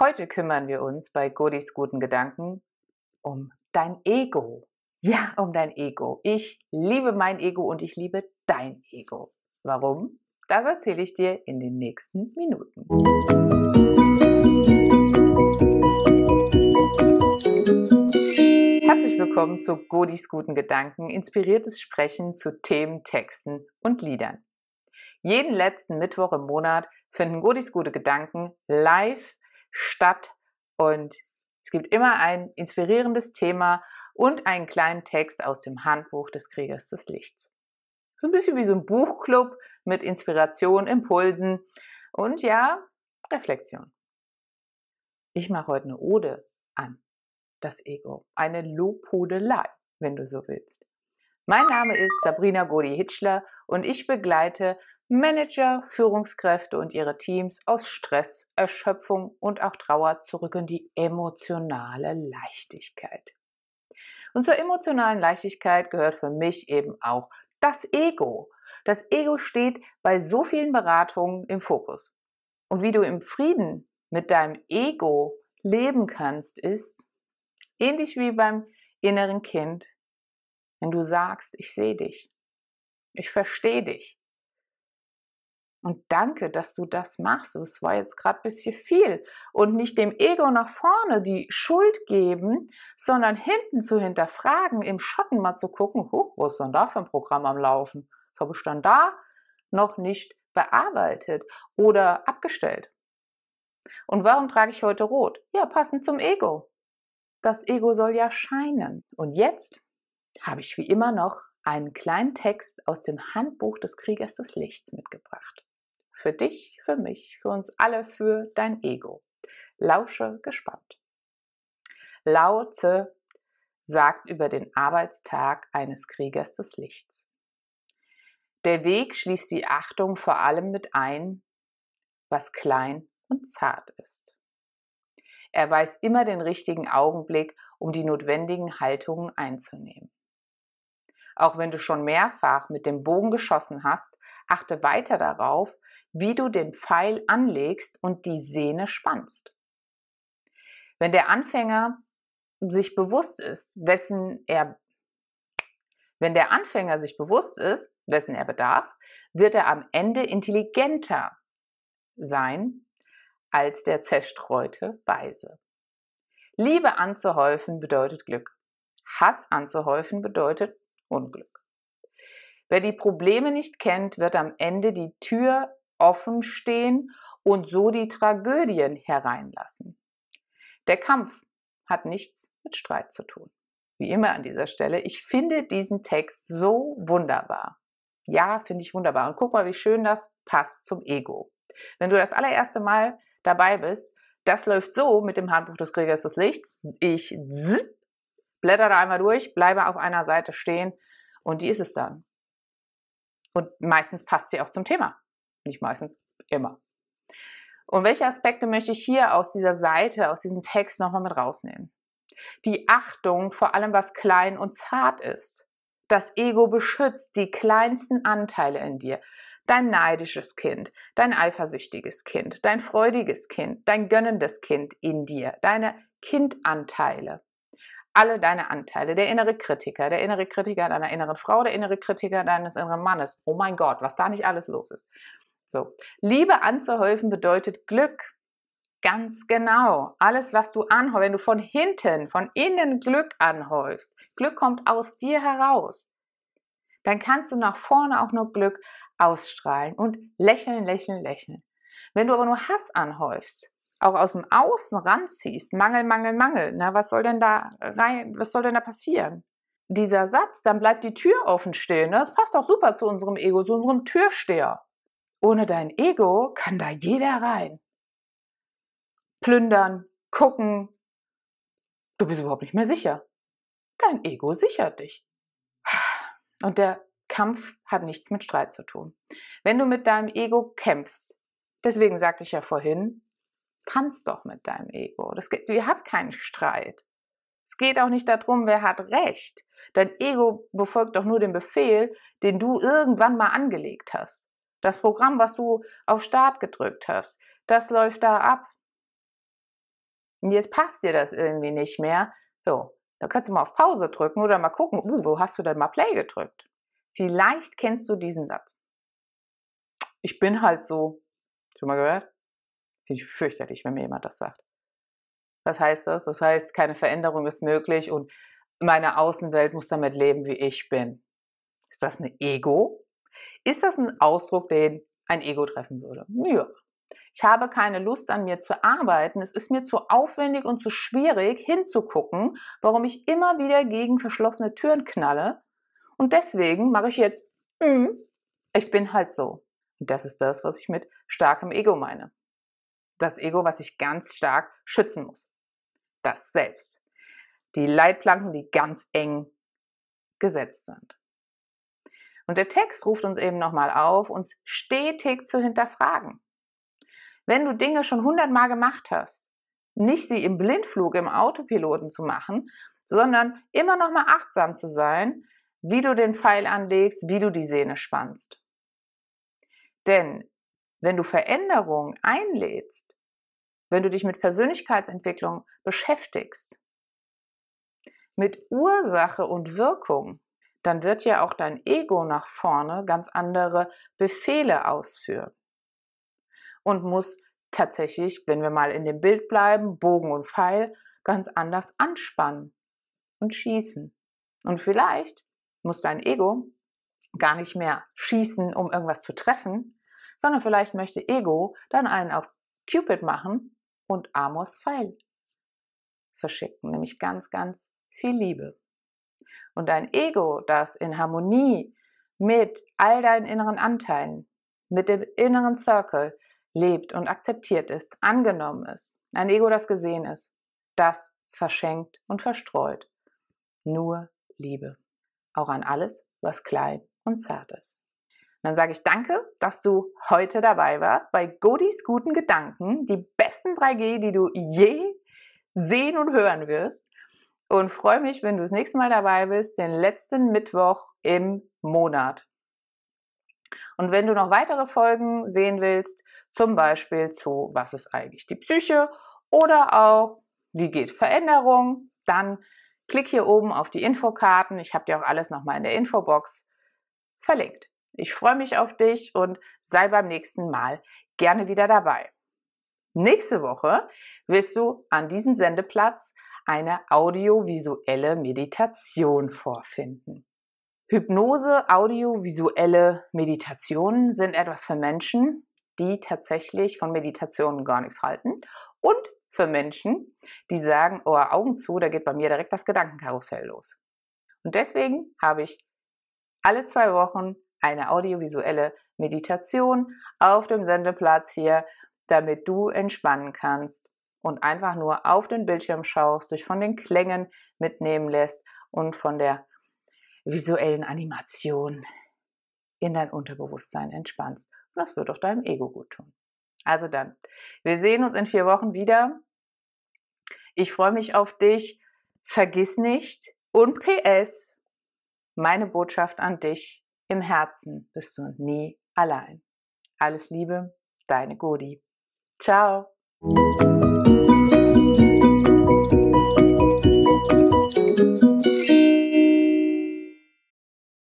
Heute kümmern wir uns bei Godis guten Gedanken um dein Ego. Ja, um dein Ego. Ich liebe mein Ego und ich liebe dein Ego. Warum? Das erzähle ich dir in den nächsten Minuten. Herzlich willkommen zu Godis guten Gedanken, inspiriertes Sprechen zu Themen, Texten und Liedern. Jeden letzten Mittwoch im Monat finden Godis gute Gedanken live statt und es gibt immer ein inspirierendes Thema und einen kleinen Text aus dem Handbuch des Kriegers des Lichts. So ein bisschen wie so ein Buchclub mit Inspiration, Impulsen und ja, Reflexion. Ich mache heute eine Ode an das Ego, eine Lobhudelei, wenn du so willst. Mein Name ist Sabrina Godi-Hitschler und ich begleite Manager, Führungskräfte und ihre Teams aus Stress, Erschöpfung und auch Trauer zurück in die emotionale Leichtigkeit. Und zur emotionalen Leichtigkeit gehört für mich eben auch das Ego. Das Ego steht bei so vielen Beratungen im Fokus. Und wie du im Frieden mit deinem Ego leben kannst, ist, ist ähnlich wie beim inneren Kind, wenn du sagst, ich sehe dich, ich verstehe dich, und danke, dass du das machst. Es war jetzt gerade ein bisschen viel. Und nicht dem Ego nach vorne die Schuld geben, sondern hinten zu hinterfragen, im Schatten mal zu gucken, huh, was ist denn da für ein Programm am Laufen? Das habe ich dann da noch nicht bearbeitet oder abgestellt. Und warum trage ich heute rot? Ja, passend zum Ego. Das Ego soll ja scheinen. Und jetzt habe ich wie immer noch einen kleinen Text aus dem Handbuch des Kriegers des Lichts mitgebracht. Für dich, für mich, für uns alle, für dein Ego. Lausche gespannt. Lao Tse sagt über den Arbeitstag eines Kriegers des Lichts. Der Weg schließt die Achtung vor allem mit ein, was klein und zart ist. Er weiß immer den richtigen Augenblick, um die notwendigen Haltungen einzunehmen. Auch wenn du schon mehrfach mit dem Bogen geschossen hast, achte weiter darauf, wie du den Pfeil anlegst und die Sehne spannst. Wenn der Anfänger sich bewusst ist, wessen er wenn der Anfänger sich bewusst ist, wessen er bedarf, wird er am Ende intelligenter sein als der zerstreute Weise. Liebe anzuhäufen bedeutet Glück. Hass anzuhäufen bedeutet Unglück. Wer die Probleme nicht kennt, wird am Ende die Tür offen stehen und so die Tragödien hereinlassen. Der Kampf hat nichts mit Streit zu tun. Wie immer an dieser Stelle, ich finde diesen Text so wunderbar. Ja, finde ich wunderbar. Und guck mal, wie schön das passt zum Ego. Wenn du das allererste Mal dabei bist, das läuft so mit dem Handbuch des Kriegers des Lichts. Ich blätter da einmal durch, bleibe auf einer Seite stehen und die ist es dann. Und meistens passt sie auch zum Thema. Nicht meistens, immer. Und welche Aspekte möchte ich hier aus dieser Seite, aus diesem Text nochmal mit rausnehmen? Die Achtung vor allem, was klein und zart ist. Das Ego beschützt die kleinsten Anteile in dir. Dein neidisches Kind, dein eifersüchtiges Kind, dein freudiges Kind, dein gönnendes Kind in dir, deine Kindanteile. Alle deine Anteile, der innere Kritiker, der innere Kritiker deiner inneren Frau, der innere Kritiker deines inneren Mannes. Oh mein Gott, was da nicht alles los ist. So, Liebe anzuhäufen bedeutet Glück. Ganz genau. Alles, was du anhäufst, wenn du von hinten, von innen Glück anhäufst, Glück kommt aus dir heraus, dann kannst du nach vorne auch nur Glück ausstrahlen und lächeln, lächeln, lächeln. Wenn du aber nur Hass anhäufst, auch aus dem Außen ranziehst, Mangel, Mangel, Mangel, na, was soll denn da rein, was soll denn da passieren? Dieser Satz, dann bleibt die Tür offen stehen. Das passt auch super zu unserem Ego, zu unserem Türsteher. Ohne dein Ego kann da jeder rein. Plündern, gucken. Du bist überhaupt nicht mehr sicher. Dein Ego sichert dich. Und der Kampf hat nichts mit Streit zu tun. Wenn du mit deinem Ego kämpfst, deswegen sagte ich ja vorhin, tanz doch mit deinem Ego. Das ihr habt keinen Streit. Es geht auch nicht darum, wer hat Recht. Dein Ego befolgt doch nur den Befehl, den du irgendwann mal angelegt hast. Das Programm, was du auf Start gedrückt hast, das läuft da ab. Und jetzt passt dir das irgendwie nicht mehr. So, da kannst du mal auf Pause drücken oder mal gucken, uh, wo hast du denn mal Play gedrückt? Vielleicht kennst du diesen Satz. Ich bin halt so. Schon mal gehört? Finde ich fürchterlich, wenn mir jemand das sagt. Was heißt das? Das heißt, keine Veränderung ist möglich und meine Außenwelt muss damit leben, wie ich bin. Ist das ein Ego? Ist das ein Ausdruck, den ein Ego treffen würde? Ja. Ich habe keine Lust an mir zu arbeiten. Es ist mir zu aufwendig und zu schwierig hinzugucken, warum ich immer wieder gegen verschlossene Türen knalle. Und deswegen mache ich jetzt, mm, ich bin halt so. Und das ist das, was ich mit starkem Ego meine. Das Ego, was ich ganz stark schützen muss. Das Selbst. Die Leitplanken, die ganz eng gesetzt sind. Und der Text ruft uns eben nochmal auf, uns stetig zu hinterfragen. Wenn du Dinge schon hundertmal gemacht hast, nicht sie im Blindflug im Autopiloten zu machen, sondern immer nochmal achtsam zu sein, wie du den Pfeil anlegst, wie du die Sehne spannst. Denn wenn du Veränderungen einlädst, wenn du dich mit Persönlichkeitsentwicklung beschäftigst, mit Ursache und Wirkung, dann wird ja auch dein Ego nach vorne ganz andere Befehle ausführen und muss tatsächlich, wenn wir mal in dem Bild bleiben, Bogen und Pfeil ganz anders anspannen und schießen. Und vielleicht muss dein Ego gar nicht mehr schießen, um irgendwas zu treffen, sondern vielleicht möchte Ego dann einen auf Cupid machen und Amos Pfeil verschicken, nämlich ganz, ganz viel Liebe. Und dein Ego, das in Harmonie mit all deinen inneren Anteilen, mit dem inneren Circle lebt und akzeptiert ist, angenommen ist, ein Ego, das gesehen ist, das verschenkt und verstreut nur Liebe. Auch an alles, was klein und zart ist. Dann sage ich danke, dass du heute dabei warst bei Godis guten Gedanken, die besten 3G, die du je sehen und hören wirst. Und freue mich, wenn du das nächste Mal dabei bist, den letzten Mittwoch im Monat. Und wenn du noch weitere Folgen sehen willst, zum Beispiel zu Was ist eigentlich die Psyche oder auch Wie geht Veränderung, dann klick hier oben auf die Infokarten. Ich habe dir auch alles nochmal in der Infobox verlinkt. Ich freue mich auf dich und sei beim nächsten Mal gerne wieder dabei. Nächste Woche wirst du an diesem Sendeplatz eine audiovisuelle Meditation vorfinden. Hypnose, audiovisuelle Meditationen sind etwas für Menschen, die tatsächlich von Meditationen gar nichts halten und für Menschen, die sagen, oh, Augen zu, da geht bei mir direkt das Gedankenkarussell los. Und deswegen habe ich alle zwei Wochen eine audiovisuelle Meditation auf dem Sendeplatz hier, damit du entspannen kannst und einfach nur auf den Bildschirm schaust, dich von den Klängen mitnehmen lässt und von der visuellen Animation in dein Unterbewusstsein entspannst. Und das wird auch deinem Ego gut tun. Also dann, wir sehen uns in vier Wochen wieder. Ich freue mich auf dich. Vergiss nicht und PS, meine Botschaft an dich, im Herzen bist du nie allein. Alles Liebe, deine Godi. Ciao.